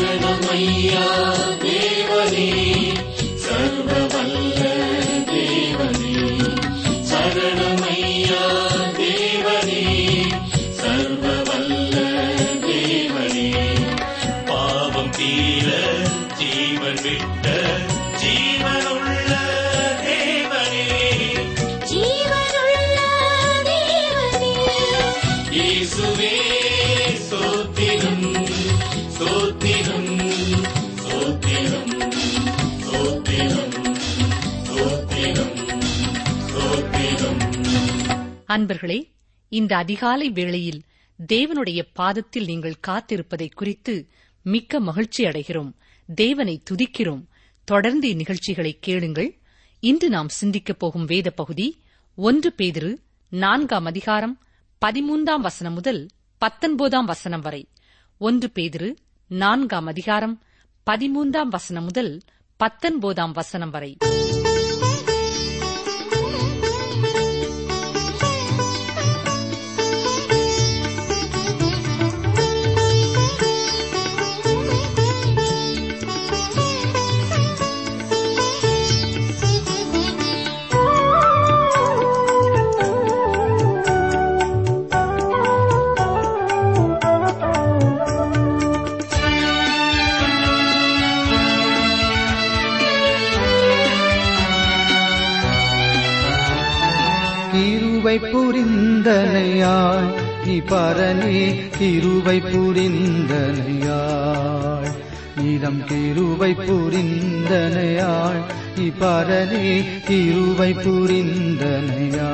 சரணமையா தேவனே அன்பர்களே இந்த அதிகாலை வேளையில் தேவனுடைய பாதத்தில் நீங்கள் காத்திருப்பதை குறித்து மிக்க மகிழ்ச்சி அடைகிறோம். தேவனை துதிக்கிறோம். தொடர்ந்து இந்நிகழ்ச்சிகளை கேளுங்கள். இன்று நாம் சிந்திக்கப் போகும் வேத பகுதி ஒன்று பேதிரு நான்காம் அதிகாரம் பதிமூன்றாம் வசனம் முதல் பத்தொன்பதாம் வசனம் வரை. ஒன்று பேதிரு நான்காம் அதிகாரம் பதிமூன்றாம் வசனம் முதல் பத்தொன்பதாம் வசனம் வரை. புரிந்தனையாள் நீ பரனே கிருவை புரிந்தனையாள் நீதம் கிருவை புரிந்தனையாள் நீ பரனே கிருவை புரிந்தனையாள்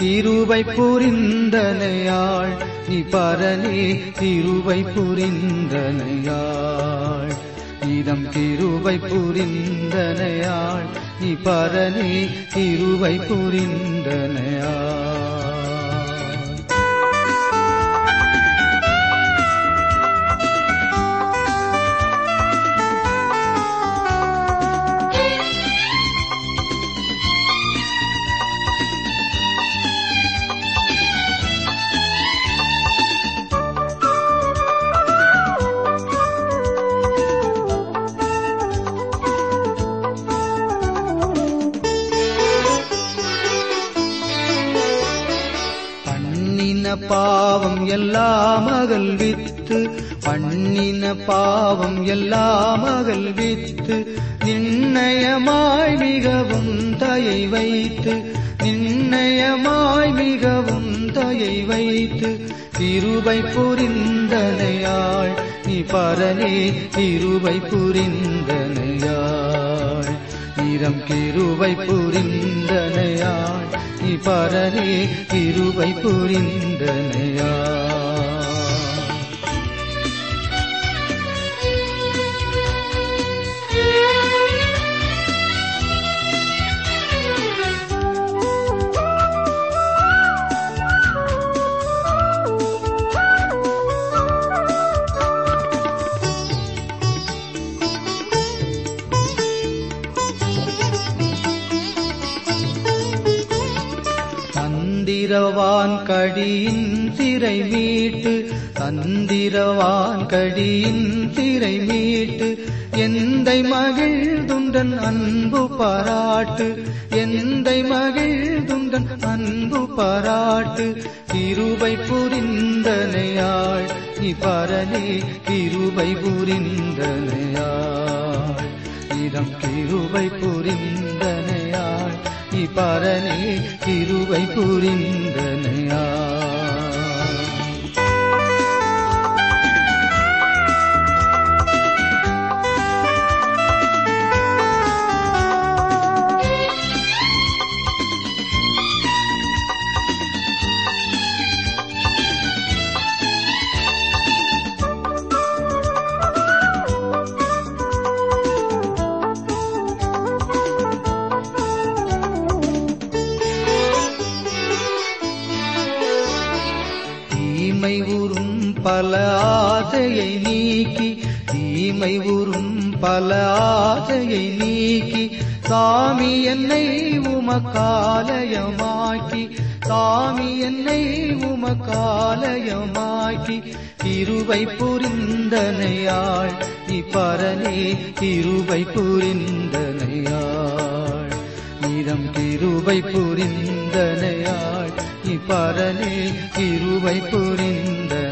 கிருவை புரிந்தனையாள் நீ பரனே கிருவை புரிந்தனையாள் நீதம் கிருவை புரிந்தனையாள் நீ திருவை புரிந்தனையா. மண்ணின பாவம் எல்லாம் அகல்வித்து நிர்ணயமாய் மிகவும் தயை வைத்து நிர்ணயமாய் மிகவும் தயை வைத்து திருவை புரிந்தனையாள் நீ பரனே திருவை புரிந்தனையாள். நிறம் கிருவை புரிந்தனையாள் நீ பரனே திருவை புரிந்தனையாள். கடியின் திரை மீட்டு தந்திரவான் கடியின் திரை மீட்டு எந்தை மகிழ்துண்டன் அன்பு பாராட்டு எந்தை மகிழ்துண்டன் அன்பு பாராட்டு கிருபை புரிந்தனையாள் நீ பரனே கிருபை புரிந்தனையாள். இடம் கிருபை புரிந்த பரனே திருவை புரிந்தனையா தீமை உறும் பல ஆசையை நீக்கி தீமை உறும் பல ஆசையை நீக்கி சாமி என்னை உமக்காலயமாக்கி சாமி என்னை உமக்காலயமாக்கி இருவை புரிந்தனையாள் நீ பரனே இருவை புரிந்தனையாள். இதம் திருவை புரிந்த நீ பரனே கிருபை புரிந்த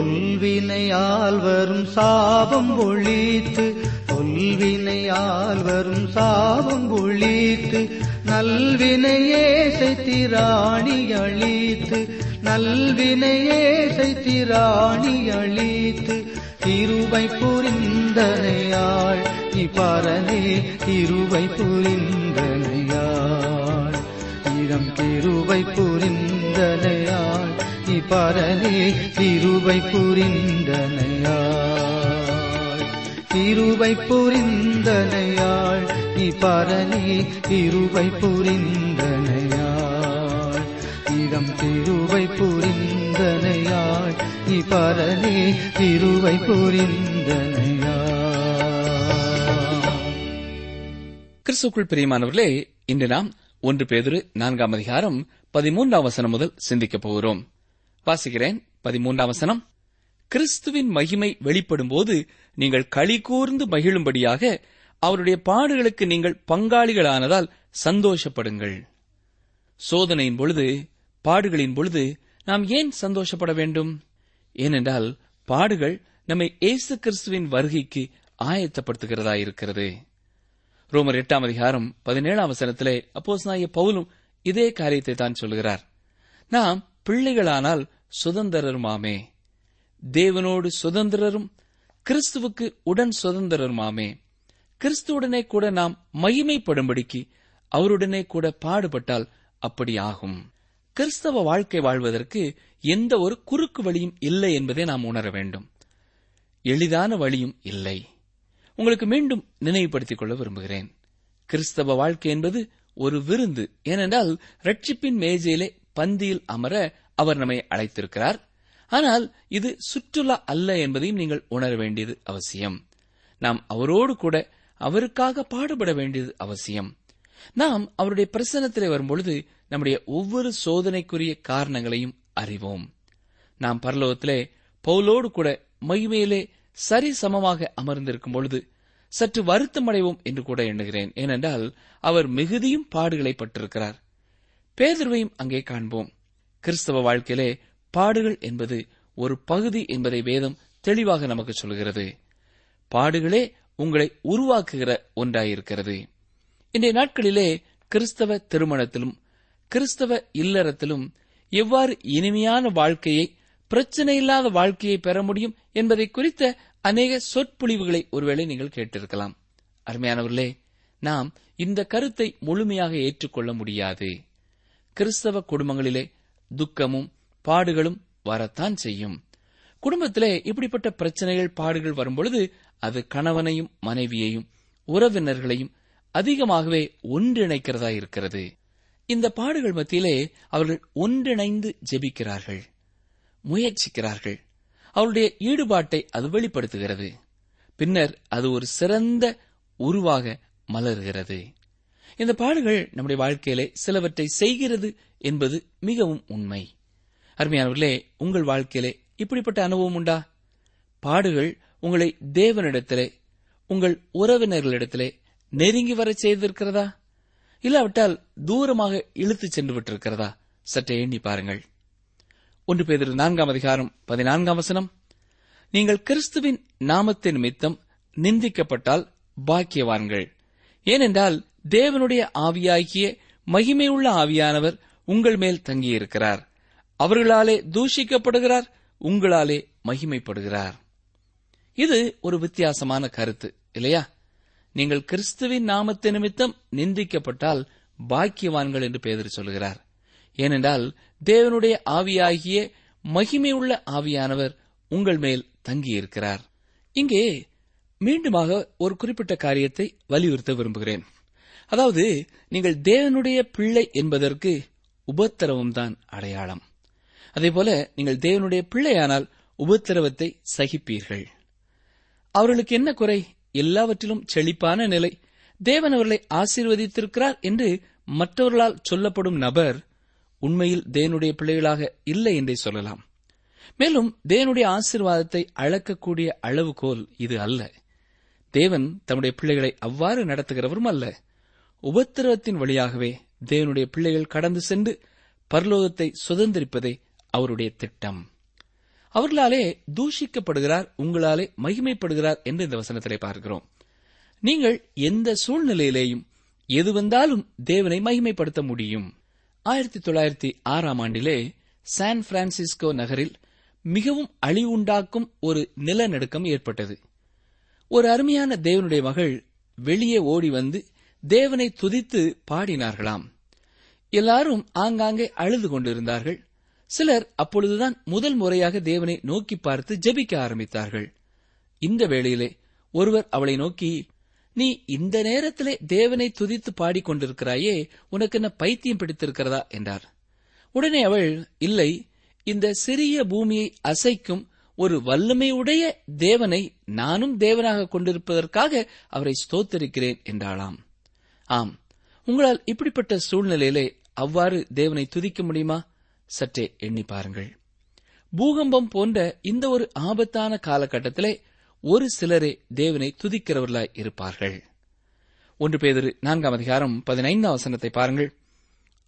தொல்வினையால் வரும் சாபம் ஒழித்து தொல்வினையால் வரும் சாபம் ஒழித்து நல்வினையே செய்திராணி அழித்து நல்வினையே செய்திராணி அழித்து இருவை புரிந்தனையாள் நீ பரனே இருவை புரிந்தனையாள். இடம் திருவை புரிந்தனை பரனே திருவை புரிந்தனையாள். திருவை புரிந்தனையாள். நீ பரனே திருவை புரிந்தனையாள். இடம் திருவை புரிந்தனையாள். நீ பரனே திருவை புரிந்தனையாள். கிறிஸ்துக்குள் பிரியமானவர்களே இன்று நாம் ஒன்று பேதுரு நான்காம் அதிகாரம் பதிமூன்றாம் வசனம் முதல் சிந்திக்கப் போகிறோம். வாசிக்கிறேன். பதிமூன்றாம் வசனம். கிறிஸ்துவின் மகிமை வெளிப்படும்போது நீங்கள் களி கூர்ந்து மகிழும்படியாக அவருடைய பாடுகளுக்கு நீங்கள் பங்காளிகளானதால் சந்தோஷப்படுங்கள். சோதனையின் பொழுது பாடுகளின் பொழுது நாம் ஏன் சந்தோஷப்பட வேண்டும்? ஏனென்றால் பாடுகள் நம்மை இயேசு கிறிஸ்துவின் வருகைக்கு ஆயத்தப்படுத்துகிறதா இருக்கிறது. ரோமர் எட்டாம் அதிகாரம் பதினேழாம் வசனத்திலே அப்போஸ் பவுலும் இதே காரியத்தை தான் சொல்கிறார். நாம் பிள்ளைகளானால் சுதந்திரருமாமே. தேவனோடு சுதந்திரரும் கிறிஸ்துவுக்கு உடன் சுதந்திரருமாமே. கிறிஸ்துவுடனே கூட நாம் மகிமைப்படும்படிக்கு அவருடனே கூட பாடுபட்டால் அப்படி ஆகும் கிறிஸ்தவ வாழ்க்கை வாழ்வதற்கு எந்த ஒரு குறுக்கு வழியும் இல்லை என்பதை நாம் உணர வேண்டும். எளிதான வழியும் இல்லை. உங்களுக்கு மீண்டும் நினைவுபடுத்திக் கொள்ள விரும்புகிறேன். கிறிஸ்தவ வாழ்க்கை என்பது ஒரு விருந்து ஏனென்றால் ரட்சிப்பின் மேஜையிலே பந்தியில் அமர அவர் நம்மை அழைத்திருக்கிறார். ஆனால் இது சுற்றுலா அல்ல என்பதையும் நீங்கள் உணர வேண்டியது அவசியம். நாம் அவரோடு கூட அவருக்காக பாடுபட வேண்டியது அவசியம். நாம் அவருடைய பிரசனத்திலே வரும்பொழுது நம்முடைய ஒவ்வொரு சோதனைக்குரிய காரணங்களையும் அறிவோம். நாம் பரலோகத்திலே பவுலோடு கூட மகிமையிலே சரி சமமாக அமர்ந்திருக்கும் பொழுது சற்று வருத்தமடைவோம் என்று கூட எண்ணுகிறேன். ஏனென்றால் அவர் மிகுதியும் பாடுகளை பட்டிருக்கிறார். பேதர்வையும் அங்கே காண்போம். கிறிஸ்தவ வாழ்க்கையிலே பாடுகள் என்பது ஒரு பகுதி என்பதை வேதம் தெளிவாக நமக்கு சொல்கிறது. பாடுகளே உங்களை உருவாக்குகிற ஒன்றாயிருக்கிறது. இன்றைய நாட்களிலே கிறிஸ்தவ திருமணத்திலும் கிறிஸ்தவ இல்லறத்திலும் எவ்வாறு இனிமையான வாழ்க்கையை பிரச்சனை இல்லாத வாழ்க்கையை பெற முடியும் என்பதை குறித்த அநேக சொற்பொழிவுகளை ஒருவேளை நீங்கள் கேட்டிருக்கலாம். அருமையானவர்களே நாம் இந்த கருத்தை முழுமையாக ஏற்றுக்கொள்ள முடியாது. கிறிஸ்தவ குடும்பங்களிலே துக்கமும் பாடுகளும் வரத்தான் செய்யும். குடும்பத்திலே இப்படிப்பட்ட பிரச்சனைகள் பாடுகள் வரும்பொழுது அது கணவனையும் மனைவியையும் உறவினர்களையும் அதிகமாகவே ஒன்றிணைக்கிறதா இருக்கிறது. இந்த பாடுகள் மத்தியிலே அவர்கள் ஒன்றிணைந்து ஜெபிக்கிறார்கள் முயற்சிக்கிறார்கள். அவருடைய ஈடுபாட்டை அது வெளிப்படுத்துகிறது. பின்னர் அது ஒரு சிறந்த உருவாக மலர்கிறது. இந்த பாடுகள் நம்முடைய வாழ்க்கையிலே சிலவற்றை செய்கிறது என்பது மிகவும் உண்மை. அருமையானவர்களே உங்கள் வாழ்க்கையிலே இப்படிப்பட்ட அனுபவம் உண்டா? பாடுகள் உங்களை தேவனிடத்திலே உங்கள் உறவினர்களிடத்திலே நெருங்கி வரச் செய்திருக்கிறதா? இல்லாவிட்டால் தூரமாக இழுத்துச் சென்று விட்டிருக்கிறதா? சற்றே எண்ணி பாருங்கள். ஒன்று பேதிரு நான்காம் அதிகாரம் பதினான்காம் வசனம். நீங்கள் கிறிஸ்துவின் நாமத்தின் நிமித்தம் நிந்திக்கப்பட்டால் பாக்கியவான்கள். ஏனென்றால் தேவனுடைய ஆவியாகிய மகிமையுள்ள ஆவியானவர் உங்கள் மேல் தங்கியிருக்கிறார். அவர்களாலே தூஷிக்கப்படுகிறார் உங்களாலே மகிமைப்படுகிறார். இது ஒரு வித்தியாசமான கருத்து இல்லையா? நீங்கள் கிறிஸ்துவின் நாமத்து நிமித்தம் நிந்திக்கப்பட்டால் பாக்கியவான்கள் என்று பேதர் சொல்கிறார் ஏனென்றால் தேவனுடைய ஆவியாகிய மகிமையுள்ள ஆவியானவர் உங்கள் மேல் தங்கியிருக்கிறார். இங்கே மீண்டுமாக ஒரு குறிப்பிட்ட காரியத்தை வலியுறுத்த விரும்புகிறேன். அதாவது நீங்கள் தேவனுடைய பிள்ளை என்பதற்கு உபத்திரவம்தான் அடையாளம். அதேபோல நீங்கள் தேவனுடைய பிள்ளையானால் உபத்திரவத்தை சகிப்பீர்கள். அவர்களுக்கு என்ன குறை? எல்லாவற்றிலும் செழிப்பான நிலை. தேவன் அவர்களை ஆசீர்வதித்திருக்கிறார் என்று மற்றவர்களால் சொல்லப்படும் நபர் உண்மையில் தேவனுடைய பிள்ளைகளாக இல்லை என்றே சொல்லலாம். மேலும் தேவனுடைய ஆசீர்வாதத்தை அளக்கக்கூடிய அளவுகோல் இது அல்ல. தேவன் தம்முடைய பிள்ளைகளை அவ்வாறு நடத்துகிறவரும் அல்ல. உபத்திரவத்தின் வழியாகவே தேவனுடைய பிள்ளைகள் கடந்து சென்று பரலோகத்தை சுதந்திரிப்பதே அவருடைய திட்டம். அவர்களாலே தூஷிக்கப்படுகிறார் உங்களாலே மகிமைப்படுகிறார் என்று இந்த வசனத்திலே பார்க்கிறோம். நீங்கள் எந்த சூழ்நிலையிலேயும் எது வந்தாலும் தேவனை மகிமைப்படுத்த முடியும். ஆயிரத்தி தொள்ளாயிரத்தி ஆறாம் ஆண்டிலே சான் பிரான்சிஸ்கோ நகரில் மிகவும் அழிவுண்டாக்கும் ஒரு நிலநடுக்கம் ஏற்பட்டது. ஒரு அருமையான தேவனுடைய மகள் வெளியே ஓடி வந்து தேவனை துதித்து பாடினார்களாம். எல்லாரும் ஆங்காங்கே அழுது கொண்டிருந்தார்கள். சிலர் அப்பொழுதுதான் முதல் முறையாக தேவனை நோக்கி பார்த்து ஜெபிக்க ஆரம்பித்தார்கள். இந்த வேளையிலே ஒருவர் அவளை நோக்கி நீ இந்த நேரத்திலே தேவனை துதித்து பாடிக்கொண்டிருக்கிறாயே உனக்கு என்ன பைத்தியம் பிடித்திருக்கிறதா? என்றார். உடனே அவள் இல்லை இந்த சிறிய பூமியை அசைக்கும் ஒரு வல்லமையுடைய தேவனை நானும் தேவனாக கொண்டிருப்பதற்காக அவரை ஸ்தோத்தரிக்கிறேன் என்றாளாம். ஆம். உங்களால் இப்படிப்பட்ட சூழ்நிலையிலே அவ்வாறு தேவனை துதிக்க முடியுமா? சற்றே எண்ணி பாருங்கள். பூகம்பம் போன்ற இந்த ஒரு ஆபத்தான காலகட்டத்திலே ஒரு சிலரே தேவனை துதிக்கிறவர்களாய் இருப்பார்கள். ஒன்று பேதர் நான்காம் அதிகாரம் பதினைந்தாம் வசனத்தை பாருங்கள்.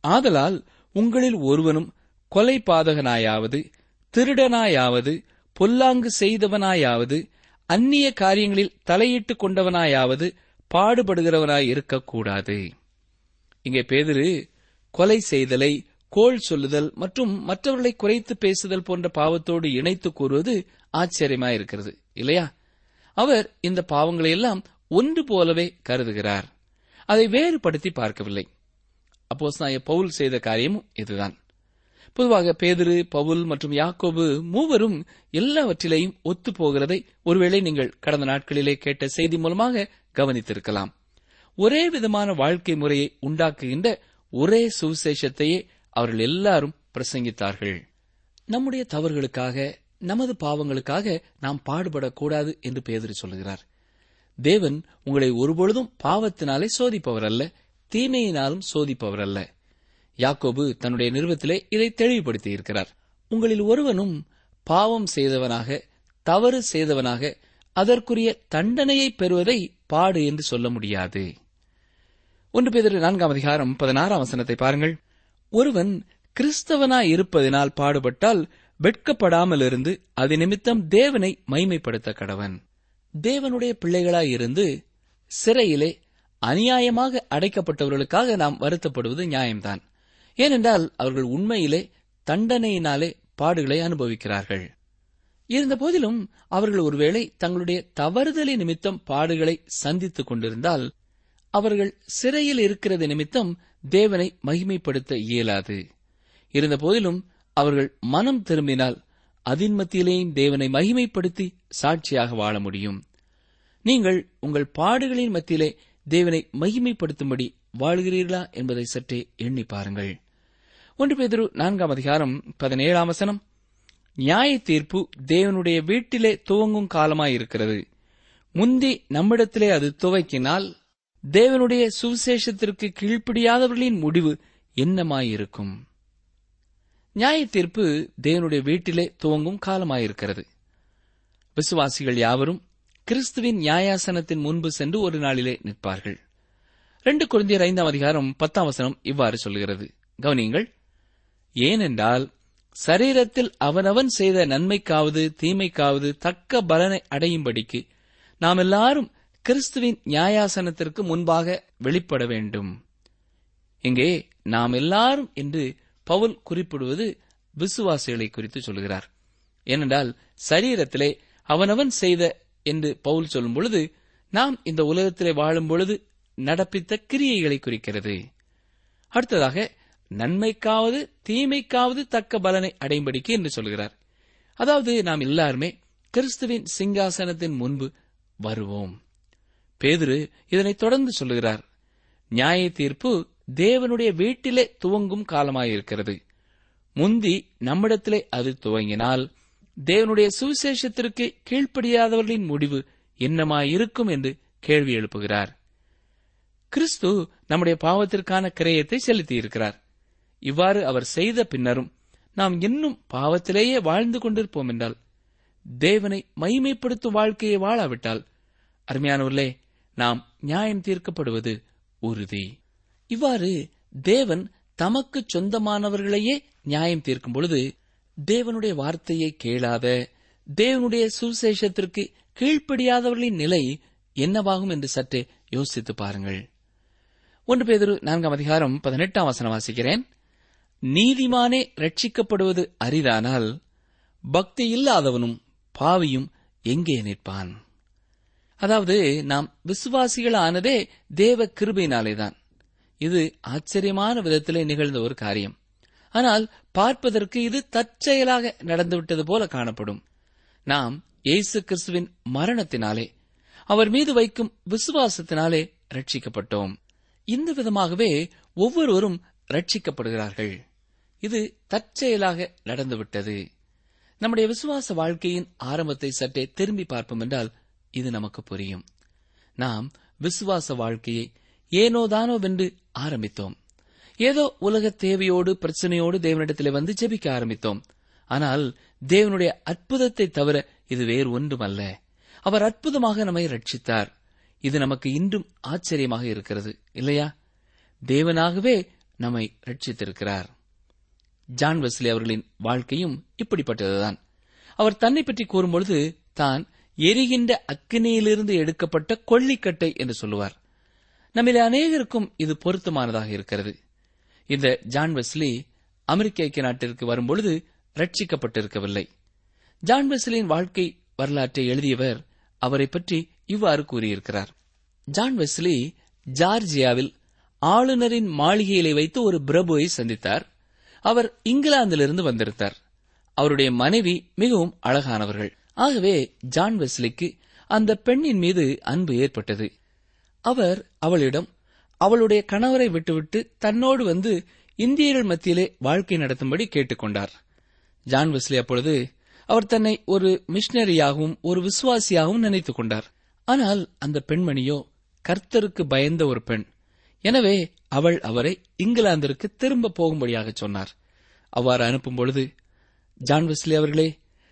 ஆதலால் உங்களில் ஒருவனும் கொலை பாதகனாயாவது திருடனாயாவது பொல்லாங்கு செய்தவனாயாவது அந்நிய காரியங்களில் தலையிட்டுக் கொண்டவனாயாவது பாடுபடுகிறவனாய் இருக்கக்கூடாது. இங்கே பேதிரு கொலை செய்தலை கோள் சொல்லுதல் மற்றும் மற்றவர்களை குறைத்து பேசுதல் போன்ற பாவத்தோடு இணைத்து கூறுவது ஆச்சரியமாயிருக்கிறது இல்லையா? அவர் இந்த பாவங்களையெல்லாம் ஒன்று போலவே கருதுகிறார். அதை வேறுபடுத்தி பார்க்கவில்லை. அப்போஸ் பவுல் செய்த காரியமும் இதுதான். பொதுவாக பேதிரு பவுல் மற்றும் யாக்கோபு மூவரும் எல்லாவற்றிலேயும் ஒத்து போகிறதை ஒருவேளை நீங்கள் கடந்த நாட்களிலே கேட்ட செய்தி மூலமாக கவனித்திருக்கலாம். ஒரே விதமான வாழ்க்கை முறையை உண்டாக்குகின்ற ஒரே சுவிசேஷத்தையே அவர்கள் எல்லாரும் பிரசங்கித்தார்கள். நம்முடைய தவறுகளுக்காக நமது பாவங்களுக்காக நாம் பாடுபடக்கூடாது என்று பேதறி சொல்லுகிறார். தேவன் உங்களை ஒருபொழுதும் பாவத்தினாலே சோதிப்பவர் அல்ல தீமையினாலும் சோதிப்பவர் அல்ல யாக்கோபு தன்னுடைய நிறுவத்திலே இதை தெளிவுபடுத்தியிருக்கிறார். உங்களில் ஒருவனும் பாவம் செய்தவனாக தவறு செய்தவனாக அதற்குரிய தண்டனையை பெறுவதை பாடு என்று சொல்ல முடியாது. ஒன்று பேர் நான்காம் அதிகாரம் பதினாறாம் வசனத்தை பாருங்கள். ஒருவன் கிறிஸ்தவனாய் இருப்பதினால் பாடுபட்டால் வெட்கப்படாமல் இருந்து அது நிமித்தம் தேவனை மைமைப்படுத்த கடவன். தேவனுடைய பிள்ளைகளாய் இருந்து சிறையிலே அநியாயமாக அடைக்கப்பட்டவர்களுக்காக நாம் வருத்தப்படுவது நியாயம்தான். ஏனென்றால் அவர்கள் உண்மையிலே தண்டனையினாலே பாடுகளை அனுபவிக்கிறார்கள். இருந்த போதிலும் அவர்கள் ஒருவேளை தங்களுடைய தவறுதலை நிமித்தம் பாடுகளை சந்தித்துக் கொண்டிருந்தால் அவர்கள் சிறையில் இருக்கிறது நிமித்தம் தேவனை மகிமைப்படுத்த இயலாது. இருந்த போதிலும் அவர்கள் மனம் திரும்பினால் அதின் மத்தியிலேயும் தேவனை மகிமைப்படுத்தி சாட்சியாக வாழ முடியும். நீங்கள் உங்கள் பாடுகளின் மத்தியிலே தேவனை மகிமைப்படுத்தும்படி வாழ்கிறீர்களா என்பதை சற்றே எண்ணி பாருங்கள். ஒன்று பேதுரு நான்காம் அதிகாரம் பதினேழாம் வசனம். நியாய தீர்ப்பு தேவனுடைய வீட்டிலே துவங்கும் காலமாயிருக்கிறது. முந்தி நம்மிடத்திலே அது துவக்கினால் தேவனுடைய சுவிசேஷத்திற்கு கீழ்ப்படியாதவர்களின் முடிவு என்னமாயிருக்கும்? நியாய தீர்ப்பு தேவனுடைய வீட்டிலே துவங்கும் காலமாயிருக்கிறது. விசுவாசிகள் யாவரும் கிறிஸ்துவின் நியாயாசனத்தின் முன்பு சென்று ஒரு நாளிலே நிற்பார்கள். ரெண்டு குழந்தையர் ஐந்தாம் அதிகாரம் பத்தாம் வசனம் இவ்வாறு சொல்கிறது கவனியுங்கள். ஏனென்றால் சரீரத்தில் அவனவன் செய்த நன்மைக்காவது தீமைக்காவது தக்க பலனை அடையும்படிக்கு நாம் எல்லாரும் கிறிஸ்துவின் நியாயாசனத்திற்கு முன்பாக வெளிப்பட வேண்டும். இங்கே நாம் எல்லாரும் என்று பவுல் குறிப்பிடுவது விசுவாசிகளை குறித்து சொல்கிறார். ஏனென்றால் சரீரத்திலே அவனவன் செய்த என்று பவுல் சொல்லும் பொழுது நாம் இந்த உலகத்திலே வாழும் பொழுது நடப்பித்த கிரியைகளை குறிக்கிறது. அடுத்ததாக நன்மைக்காவது தீமைக்காவது தக்க பலனை அடையும்படிக்கு என்று சொல்கிறார். அதாவது நாம் எல்லாருமே கிறிஸ்துவின் சிங்காசனத்தின் முன்பு வருவோம். பேதுரு இதனை தொடர்ந்து சொல்லுகிறார். நியாய தீர்ப்பு தேவனுடைய வீட்டிலே துவங்கும் காலமாயிருக்கிறது. முந்தி நம்மிடத்திலே அது துவங்கினால் தேவனுடைய சுவிசேஷத்திற்கு கீழ்ப்படியாதவர்களின் முடிவு என்னமாயிருக்கும் என்று கேள்வி எழுப்புகிறார். கிறிஸ்து நம்முடைய பாவத்திற்கான கிரயத்தை செலுத்தியிருக்கிறார். இவ்வாறு அவர் செய்த பின்னரும் நாம் இன்னும் பாவத்திலேயே வாழ்ந்து கொண்டிருப்போம் என்றால் தேவனை மைமைப்படுத்தும் வாழ்க்கையை வாழாவிட்டால் அருமையானவர்களே நாம் நியாயம் தீர்க்கப்படுவது உறுதி. இவ்வாறு தேவன் தமக்கு சொந்தமானவர்களையே நியாயம் தீர்க்கும் பொழுது தேவனுடைய வார்த்தையை கேளாத தேவனுடைய சுவிசேஷத்திற்கு கீழ்ப்படியாதவர்களின் நிலை என்னவாகும் என்று சற்றே யோசித்து பாருங்கள். ஒன்று பேதரு நான்காம் அதிகாரம் பதினெட்டாம் வசனம் வாசிக்கிறேன். நீதிமானே ரட்சிக்கப்படுவது அரிதானால் பக்தி இல்லாதவனும் பாவியும் எங்கே நிற்பான்? அதாவது நாம் விசுவாசிகள் ஆனதே தேவ கிருபையினாலேதான் இது ஆச்சரியமான விதத்திலே நிகழ்ந்த ஒரு காரியம். ஆனால் பார்ப்பதற்கு இது தற்செயலாக நடந்துவிட்டது போல காணப்படும். நாம் இயேசு கிறிஸ்துவின் மரணத்தினாலே அவர் மீது வைக்கும் விசுவாசத்தினாலே ரட்சிக்கப்பட்டோம் இந்த விதமாகவே ஒவ்வொருவரும் ரட்சிக்கப்படுகிறார்கள். இது தற்செயலாக நடந்துவிட்டது. நம்முடைய விசுவாச வாழ்க்கையின் ஆரம்பத்தை சற்றே திரும்பி பார்ப்போம் என்றால் இது நமக்கு புரியும். நாம் விசுவாச வாழ்க்கையை ஏனோதானோ வென்று ஆரம்பித்தோம். ஏதோ உலக தேவையோடு பிரச்சனையோடு தேவனிடத்திலே வந்து ஜெபிக்க ஆரம்பித்தோம். ஆனால் தேவனுடைய அற்புதத்தை தவிர இது வேறு ஒன்றுமல்ல. அவர் அற்புதமாக நம்மை ரட்சித்தார். இது நமக்கு இன்றும் ஆச்சரியமாக இருக்கிறது இல்லையா? தேவனாகவே நம்மை ரட்சித்திருக்கிறார். ஜான் வெஸ்லி அவர்களின் வாழ்க்கையும் இப்படிப்பட்டதுதான். அவர் தன்னை பற்றி கூறும்பொழுது தான் எரிகின்ற அக்கினியிலிருந்து எடுக்கப்பட்ட கொள்ளிக்கட்டை என்று சொல்லுவார். நம்மில் அநேகருக்கும் இது பொருத்தமானதாக இருக்கிறது. இந்த ஜான் வெஸ்லி அமெரிக்க ஐக்கிய நாட்டிற்கு வரும்பொழுது ரட்சிக்கப்பட்டிருக்கவில்லை. ஜான் வெஸ்லியின் வாழ்க்கை வரலாற்றை எழுதியவர் அவரை பற்றி இவ்வாறு கூறியிருக்கிறார். ஜான் வெஸ்லி ஜார்ஜியாவில் ஆளுநரின் மாளிகையிலே வைத்து ஒரு பிரபுவை சந்தித்தார். அவர் இங்கிலாந்திலிருந்து வந்திருந்தார். அவருடைய மனைவி மிகவும் அழகானவர்கள். ஆகவே ஜான் வெஸ்லிக்கு அந்த பெண்ணின் மீது அன்பு ஏற்பட்டது. அவர் அவளிடம் அவளுடைய கணவரை விட்டுவிட்டு தன்னோடு வந்து இந்தியர்கள் மத்தியிலே வாழ்க்கை நடத்தும்படி கேட்டுக்கொண்டார். ஜான் வெஸ்லி அப்பொழுது அவர் தன்னை ஒரு மிஷனரியாகவும் ஒரு விசுவாசியாகவும் நினைத்துக் கொண்டார் ஆனால் அந்த பெண்மணியோ கர்த்தருக்கு பயந்த ஒரு பெண். எனவே அவள் அவரை இங்கிலாந்திற்கு திரும்ப போகும்படியாக சொன்னார். அவ்வாறு அனுப்பும் பொழுது ஜான் வெஸ்லி அவர்களே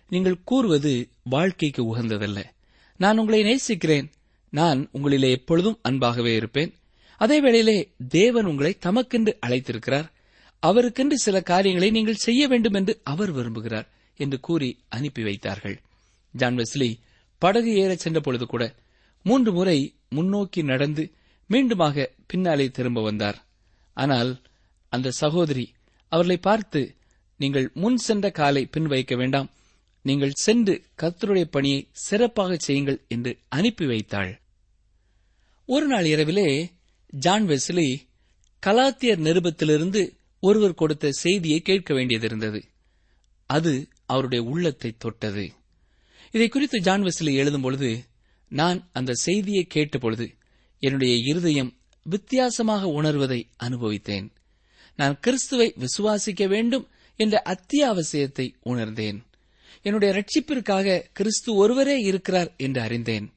நீங்கள் கூறுவது வாழ்க்கைக்கு உகந்ததல்ல. நான் உங்களை நேசிக்கிறேன். நான் உங்களிலே எப்பொழுதும் அன்பாகவே இருப்பேன். அதே வேளையிலே தேவன் உங்களை தமக்கென்று அழைத்திருக்கிறார். அவருக்கென்று சில காரியங்களை நீங்கள் செய்ய வேண்டும் என்று அவர் விரும்புகிறார் என்று கூறி அனுப்பி வைத்தார்கள். ஜான் வெஸ்லி படகு ஏறச் சென்ற பொழுது கூட மூன்று முறை முன்னோக்கி நடந்து மீண்டுமாக பின்னாலே திரும்ப வந்தார். ஆனால் அந்த சகோதரி அவர்களை பார்த்து நீங்கள் முன் சென்ற காலை பின் வைக்க வேண்டாம். நீங்கள் சென்று கத்தருடைய பணியை சிறப்பாக செய்யுங்கள் என்று அனுப்பி வைத்தாள். ஒரு நாள் இரவிலே ஜான் வெஸ்லி கலாத்தியர் நிருபத்திலிருந்து ஒருவர் கொடுத்த செய்தியை கேட்க வேண்டியதிருந்தது. அது அவருடைய உள்ளத்தை தொட்டது. இதை குறித்து ஜான் வெஸ்லி எழுதும் பொழுது நான் அந்த செய்தியை கேட்டபொழுது என்னுடைய இருதயம் வித்தியாசமாக உணர்வதை அனுபவித்தேன். நான் கிறிஸ்துவை விசுவாசிக்க வேண்டும் என்ற அத்தியாவசியத்தை உணர்ந்தேன். என்னுடைய ரட்சிப்பிற்காக கிறிஸ்து ஒருவரே இருக்கிறார் என்று அறிந்தேன்.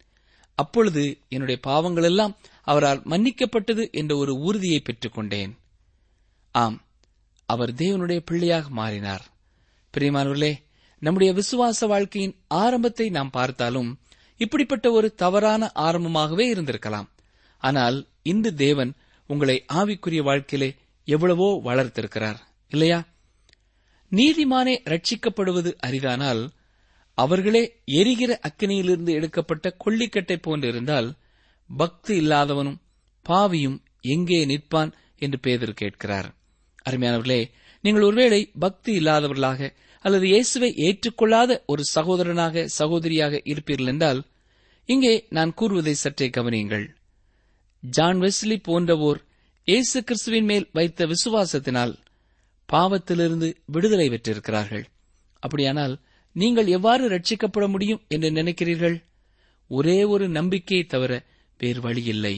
அப்பொழுது என்னுடைய பாவங்கள் எல்லாம் அவரால் மன்னிக்கப்பட்டது என்ற ஒரு உறுதியை பெற்றுக்கொண்டேன் ஆம் அவர் தேவனுடைய பிள்ளையாக மாறினார். பிரியமானவர்களே நம்முடைய விசுவாச வாழ்க்கையின் ஆரம்பத்தை நாம் பார்த்தாலும் இப்படிப்பட்ட ஒரு தவறான ஆரம்பமாகவே இருந்திருக்கலாம். ஆனால் இன்று தேவன் உங்களை ஆவிக்குரிய வாழ்க்கையிலே எவ்வளவோ வளர்த்திருக்கிறார். இல்லையா? நீதிமானே ரட்சிக்கப்படுவது அரிதானால் அவர்களே எரிகிற அக்கினியிலிருந்து எடுக்கப்பட்ட கொள்ளிக்கட்டை போன்றிருந்தால் பக்தி இல்லாதவனும் பாவியும் எங்கே நிற்பான் என்று பேதர் கேட்கிறார். அருமையானவர்களே நீங்கள் ஒருவேளை பக்தி இல்லாதவர்களாக அல்லது இயேசுவை ஏற்றுக்கொள்ளாத ஒரு சகோதரனாக சகோதரியாக இருப்பீர்கள் என்றால் இங்கே நான் கூறுவதை சற்றே கவனியுங்கள். ஜான் வெஸ்லி போன்றவோர் இயேசு கிறிஸ்துவின் மேல் வைத்த விசுவாசத்தினால் பாவத்திலிருந்து விடுதலை பெற்றிருக்கிறார்கள். அப்படியானால் நீங்கள் எவ்வாறு ரட்சிக்கப்பட முடியும் என்று நினைக்கிறீர்கள்? ஒரே ஒரு நம்பிக்கையை தவிர வேறு வழியில்லை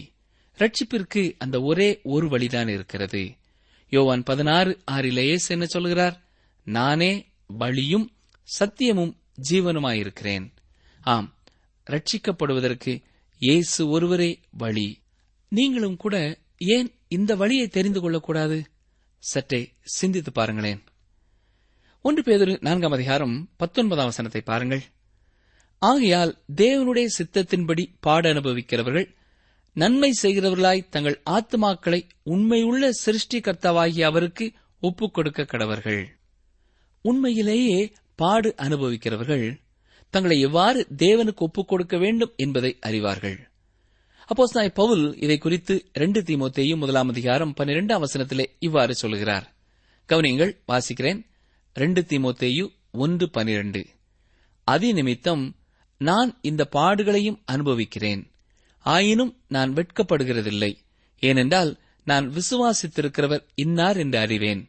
ரட்சிப்பிற்கு அந்த ஒரே ஒரு வழிதான் இருக்கிறது. யோவான் பதினாறு ஆறில் இயேசு என்ன சொல்கிறார்? நானே வழியும் சத்தியமும் ஜீவனுமாயிருக்கிறேன். ஆம் ரட்சிக்கப்படுவதற்கு இயேசு ஒருவரே வழி. நீங்களும் கூட ஏன் இந்த வழியை தெரிந்து கொள்ளக்கூடாது? சற்றே சிந்தித்து பாருங்களேன். ஒன்று பேதொரு நான்காம் அதிகாரம் பத்தொன்பதாம் வசனத்தை பாருங்கள். ஆகையால் தேவனுடைய சித்தத்தின்படி பாட அனுபவிக்கிறவர்கள் நன்மை செய்கிறவர்களாய் தங்கள் ஆத்மாக்களை உண்மையுள்ள சிருஷ்டிகர்த்தாவாகிய அவருக்கு ஒப்புக் கொடுக்க கடவர்கள். உண்மையிலேயே பாடு அனுபவிக்கிறவர்கள் தங்களை எவ்வாறு தேவனுக்கு ஒப்புக் கொடுக்க வேண்டும் என்பதை அறிவார்கள். அப்போஸ் நாய் பவுல் இதை குறித்து ரெண்டு தீமோத்தையும் முதலாம் அதிகாரம் பன்னிரெண்டாம் வசனத்திலே இவ்வாறு சொல்கிறார் கவனியங்கள் வாசிக்கிறேன். ரெண்டு தீமோத்தேயு ஒன்று பனிரெண்டு அதி நிமித்தம் நான் இந்த பாடுகளையும் அனுபவிக்கிறேன். ஆயினும் நான் வெட்கப்படுகிறதில்லை. ஏனென்றால் நான் விசுவாசித்திருக்கிறவர் இன்னார் என்று அறிவேன்.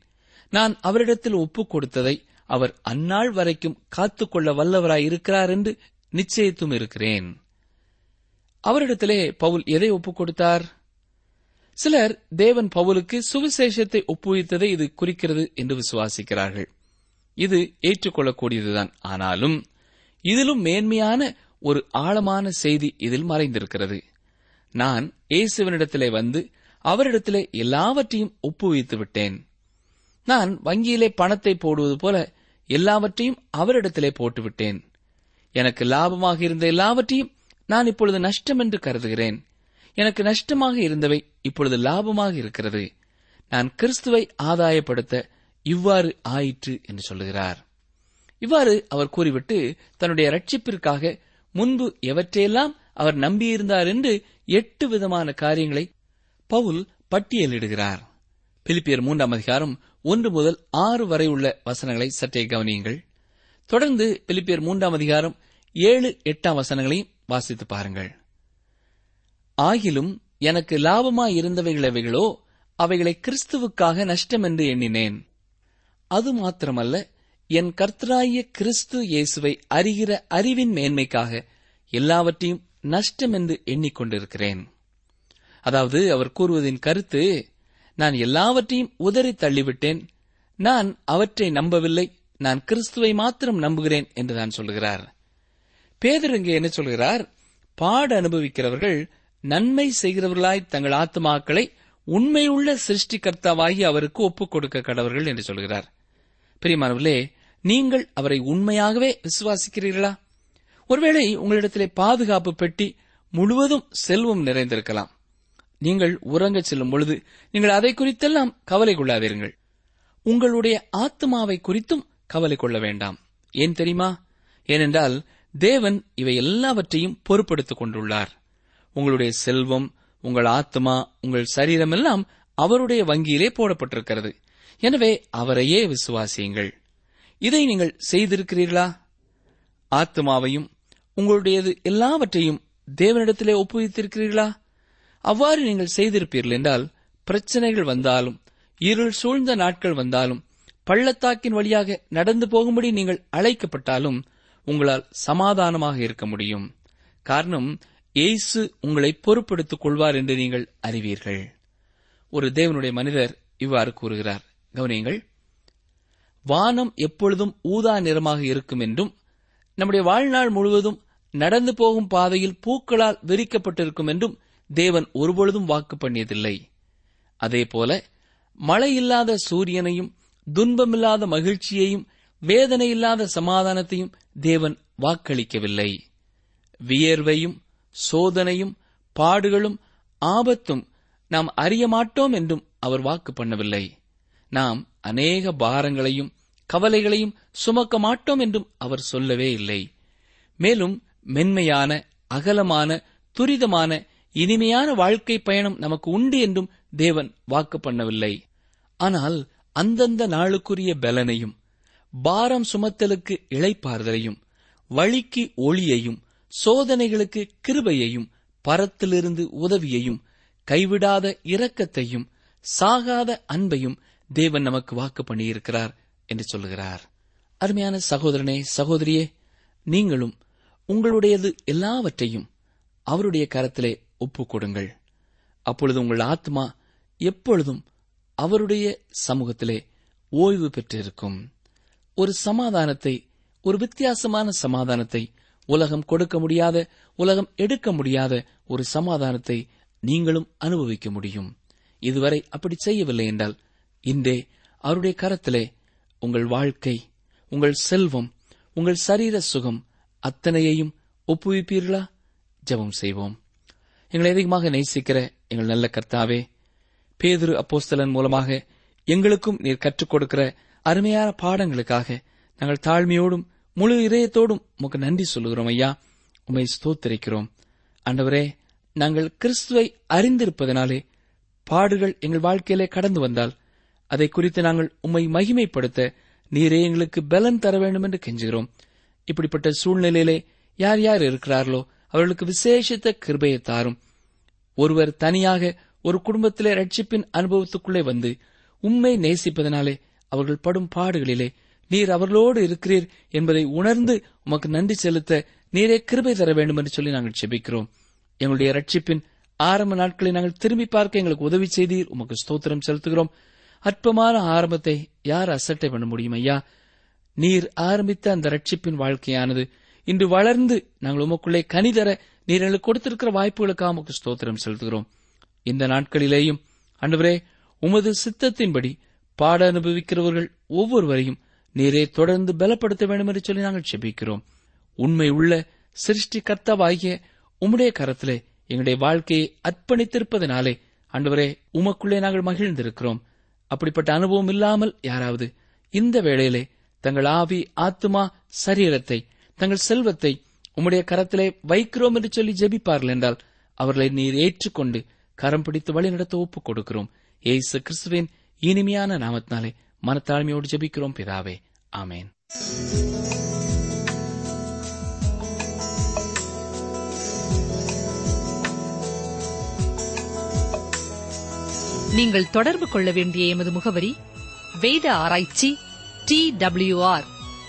நான் அவரிடத்தில் ஒப்புக் கொடுத்ததை அவர் அந்நாள் வரைக்கும் காத்துக்கொள்ள வல்லவராயிருக்கிறார் என்று நிச்சயித்தும் இருக்கிறேன். அவரிடத்திலே பவுல் எதை ஒப்புக் கொடுத்தார் சிலர் தேவன் பவுலுக்கு சுவிசேஷத்தை ஒப்புவித்ததை இது குறிக்கிறது என்று விசுவாசிக்கிறார்கள். இது ஏற்றுக்கொள்ளக்கூடியதுதான். ஆனாலும் இதிலும் மேன்மையான ஒரு ஆழமான செய்தி இதில் மறைந்திருக்கிறது. நான் இயேசுவனிடத்திலே வந்து அவரிடத்திலே எல்லாவற்றையும் ஒப்புவித்து விட்டேன் நான் வங்கியிலே பணத்தை போடுவது போல எல்லாவற்றையும் அவரிடத்திலே போட்டுவிட்டேன். எனக்கு லாபமாக இருந்த எல்லாவற்றையும் நான் இப்பொழுது நஷ்டம் என்று கருதுகிறேன். எனக்கு நஷ்டமாக இருந்தவை இப்பொழுது லாபமாக இருக்கிறது. நான் கிறிஸ்துவை ஆதாயப்படுத்த இவ்வாறு ஆயிற்று என்று சொல்லுகிறார். இவ்வாறு அவர் கூறிவிட்டு தன்னுடைய ரட்சிப்பிற்காக முன்பு எவற்றையெல்லாம் அவர் நம்பியிருந்தார் என்று எட்டு விதமான காரியங்களை பவுல் பட்டியலிடுகிறார். பிலிப்பியர் மூன்றாம் அதிகாரம் ஒன்று முதல் ஆறு வரை உள்ள வசனங்களை சற்றே கவனியுங்கள். தொடர்ந்து பிலிப்பியர் மூன்றாம் அதிகாரம் ஏழு எட்டாம் வசனங்களையும் வாசித்து பாருங்கள். ஆகிலும் எனக்கு லாபமாய் இருந்தவைகளவைகளோ அவைகளை கிறிஸ்துவுக்காக நஷ்டம் என்று எண்ணினேன். அது மாத்திரமல்ல என் கர்த்தராகிய கிறிஸ்து இயேசுவை அறிகிற அறிவின் மேன்மைக்காக எல்லாவற்றையும் நஷ்டம் என்று எண்ணிக்கொண்டிருக்கிறேன். அதாவது அவர் கூறுவதின் கருத்து நான் எல்லாவற்றையும் உதறி தள்ளிவிட்டேன். நான் அவற்றை நம்பவில்லை. நான் கிறிஸ்துவை மாத்திரம் நம்புகிறேன் என்று நான் சொல்கிறார். பேதர் இங்கே என்ன சொல்கிறார்? பாட அனுபவிக்கிறவர்கள் நன்மை செய்கிறவர்களாய் தங்கள் ஆத்மாக்களை உண்மையுள்ள சிருஷ்டிகர்த்தாவாகி அவருக்கு ஒப்புக் கொடுக்க கடவர்கள் என்று சொல்கிறார். பிரியமானவர்களே நீங்கள் அவரை உண்மையாகவே விசுவாசிக்கிறீர்களா? ஒருவேளை உங்களிடத்திலே பாதுகாப்பு பெட்டி முழுவதும் செல்வம் நிறைந்திருக்கலாம். நீங்கள் உறங்கச் செல்லும் பொழுது நீங்கள் அதை குறித்தெல்லாம் கவலை கொள்ளாதீர்கள் உங்களுடைய ஆத்மாவை குறித்தும் கவலை கொள்ள வேண்டாம். ஏன் தெரியுமா? ஏனென்றால் தேவன் இவை எல்லாவற்றையும் பொறுப்படுத்திக் கொண்டுள்ளார். உங்களுடைய செல்வம் உங்கள் ஆத்மா உங்கள் சரீரம் எல்லாம் அவருடைய வங்கியிலே போடப்பட்டிருக்கிறது. எனவே அவரையே விசுவாசியுங்கள். இதை நீங்கள் செய்திருக்கிறீர்களா? ஆத்மாவையும் உங்களுடையது எல்லாவற்றையும் தேவனிடத்திலே ஒப்புவித்திருக்கிறீர்களா? அவ்வாறு நீங்கள் செய்திருப்பீர்கள் என்றால் பிரச்சனைகள் வந்தாலும் இருள் சூழ்ந்த நாட்கள் வந்தாலும் பள்ளத்தாக்கின் வழியாக நடந்து போகும்படி நீங்கள் அழைக்கப்பட்டாலும் உங்களால் சமாதானமாக இருக்க முடியும். காரணம் எய்சு உங்களை பொறுப்படுத்திக் கொள்வார் என்று நீங்கள் அறிவீர்கள். ஒரு தேவனுடைய மனிதர் இவ்வாறு கூறுகிறார். கவனியங்கள். வானம் எப்பொழுதும் ஊதா நிறமாக இருக்கும் என்றும் நம்முடைய வாழ்நாள் முழுவதும் நடந்து போகும் பாதையில் பூக்களால் விரிக்கப்பட்டிருக்கும் என்றும் தேவன் ஒருபொழுதும் வாக்கு பண்ணியதில்லை. அதேபோல மழையில்லாத சூரியனையும் துன்பமில்லாத மகிழ்ச்சியையும் வேதனையில்லாத சமாதானத்தையும் தேவன் வாக்களிக்கவில்லை. வியர்வையும் சோதனையும் பாடுகளும் ஆபத்தும் நாம் அறிய மாட்டோம் என்றும் அவர் வாக்கு பண்ணவில்லை. நாம் அநேக பாரங்களையும் கவலைகளையும் சுமக்க மாட்டோம் என்றும் அவர் சொல்லவே இல்லை. மேலும் மென்மையான அகலமான துரிதமான இனிமையான வாழ்க்கை பயணம் நமக்கு உண்டு என்றும் தேவன் வாக்கு பண்ணவில்லை. ஆனால் அந்தந்த நாளுக்குரிய பலனையும் பாரம் சுமத்தலுக்கு இழைப்பார்தலையும் வழிக்கு ஒளியையும் சோதனைகளுக்கு கிருபையையும் பரத்திலிருந்து உதவியையும் கைவிடாத இரக்கத்தையும் சாகாத அன்பையும் தேவன் நமக்கு வாக்கு பண்ணியிருக்கிறார் என்று சொல்லுகிறார். அருமையான சகோதரனே சகோதரியே நீங்களும் உங்களுடையது எல்லாவற்றையும் அவருடைய கரத்திலே ஒப்புக் கொடுங்கள் அப்பொழுது உங்கள் ஆத்மா எப்பொழுதும் அவருடைய சமூகத்திலே ஓய்வு பெற்றிருக்கும். ஒரு சமாதானத்தை ஒரு வித்தியாசமான சமாதானத்தை உலகம் கொடுக்க முடியாத உலகம் எடுக்க முடியாத ஒரு சமாதானத்தை நீங்களும் அனுபவிக்க முடியும். இதுவரை அப்படி செய்யவில்லை என்றால் இன்றே அவருடைய கரத்திலே உங்கள் வாழ்க்கை உங்கள் செல்வம் உங்கள் சரீர சுகம் அத்தனையையும் ஒப்புவிப்பீர்களா? ஜெபம் செய்வோம். எங்களை அதிகமாக நேசிக்கிற எங்கள் நல்ல கர்த்தாவே பேதுரு அப்போஸ்தலன் மூலமாக எங்களுக்கும் நீர் கற்றுக் கொடுக்கிற அருமையான பாடங்களுக்காக நாங்கள் தாழ்மையோடும் முழு இதயத்தோடும் உமக்கு நன்றி சொல்லுகிறோம் ஐயா. உமை ஸ்தோத்திரிக்கிறோம். அண்டவரே நாங்கள் கிறிஸ்துவை அறிந்திருப்பதனாலே பாடுகள் எங்கள் வாழ்க்கையிலே கடந்து வந்தால் அதை குறித்து நாங்கள் உம்மை மகிமைப்படுத்த நீரே எங்களுக்கு பலன் தர வேண்டும் என்று கெஞ்சுகிறோம். இப்படிப்பட்ட சூழ்நிலையிலே யார் யார் இருக்கிறார்களோ அவர்களுக்கு விசேஷித்த கிருபையை தாரும். ஒருவர் தனியாக ஒரு குடும்பத்திலே ரட்சிப்பின் அனுபவத்துக்குள்ளே வந்து உண்மை நேசிப்பதனாலே அவர்கள் படும் பாடுகளிலே நீர் அவர்களோடு இருக்கிறீர் என்பதை உணர்ந்து உமக்கு நன்றி செலுத்த நீரே கிருபை தர வேண்டும் என்று சொல்லி நாங்கள் செபிக்கிறோம் எங்களுடைய ரட்சிப்பின் ஆரம்ப நாட்களை நாங்கள் திரும்பி பார்க்க எங்களுக்கு உதவி செய்தீர். உமக்கு ஸ்தோத்திரம் செலுத்துகிறோம். அற்பமான ஆரம்பத்தை யார் அசட்டை பண்ண முடியும் ஐயா? நீர் ஆரம்பித்த அந்த ரட்சிப்பின் வாழ்க்கையானது இன்று வளர்ந்து நாங்கள் உமக்குள்ளே கனிதர நீர் எங்களுக்கு கொடுத்திருக்கிற வாய்ப்புகளுக்காக உமக்கு ஸ்தோத்திரம் செலுத்துகிறோம். இந்த நாட்களிலேயும் அன்றுவரே உமது சித்தத்தின்படி பாட அனுபவிக்கிறவர்கள் ஒவ்வொருவரையும் நீரே தொடர்ந்து பலப்படுத்த வேண்டும் என்று சொல்லி நாங்கள் செபிக்கிறோம். உண்மை உள்ள சிருஷ்டி கர்த்தவாகிய உம்முடைய கரத்திலே எங்களுடைய வாழ்க்கையை அர்ப்பணித்திருப்பதனாலே அன்றுவரே உமக்குள்ளே நாங்கள் மகிழ்ந்திருக்கிறோம். அப்படிப்பட்ட அனுபவம் இல்லாமல் யாராவது இந்த வேளையிலே தங்கள் ஆவி ஆத்துமா சரீரத்தை தங்கள் செல்வத்தை உம்முடைய கரத்திலே வைக்கிறோம் என்று சொல்லி ஜெபிப்பார்கள் என்றால் அவர்களை நீர் ஏற்றுக்கொண்டு கரம் பிடித்து வழி நடத்த ஒப்புக் கொடுக்கிறோம். ஏசு கிறிஸ்துவின் இனிமையான நாமத்தினாலே மனத்தாழ்மையோடு ஜெபிக்கிறோம் பிதாவே. ஆமேன். நீங்கள் தொடர்பு கொள்ள வேண்டிய எமது முகவரி வேத ஆராய்ச்சி D W R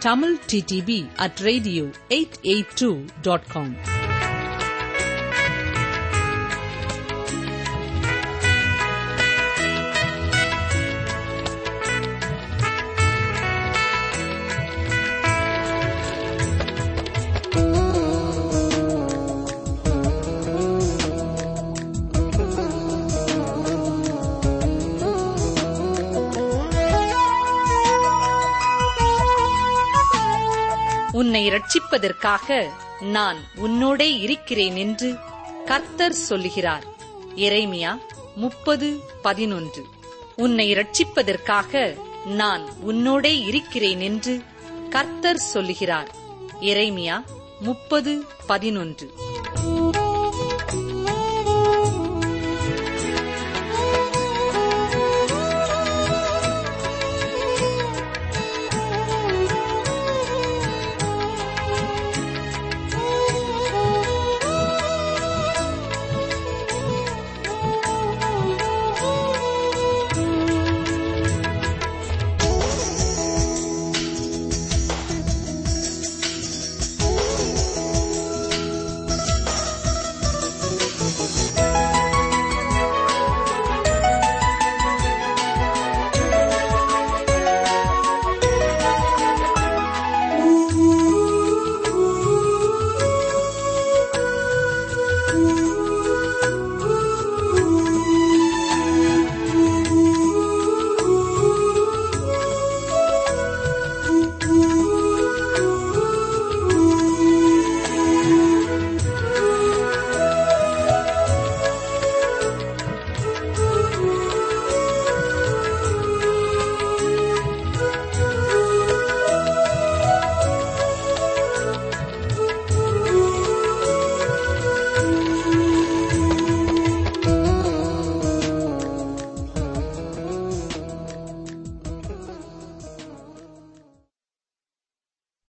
tamilttb at radio882.com. உன்னை ரட்சிப்பதற்காக நான் உன்னோடே இருக்கிறேன் என்று கர்த்தர் சொல்லுகிறார். எரேமியா முப்பது பதினொன்று. உன்னை ரட்சிப்பதற்காக நான் உன்னோடே இருக்கிறேன் என்று கர்த்தர் சொல்லுகிறார். எரேமியா முப்பது பதினொன்று.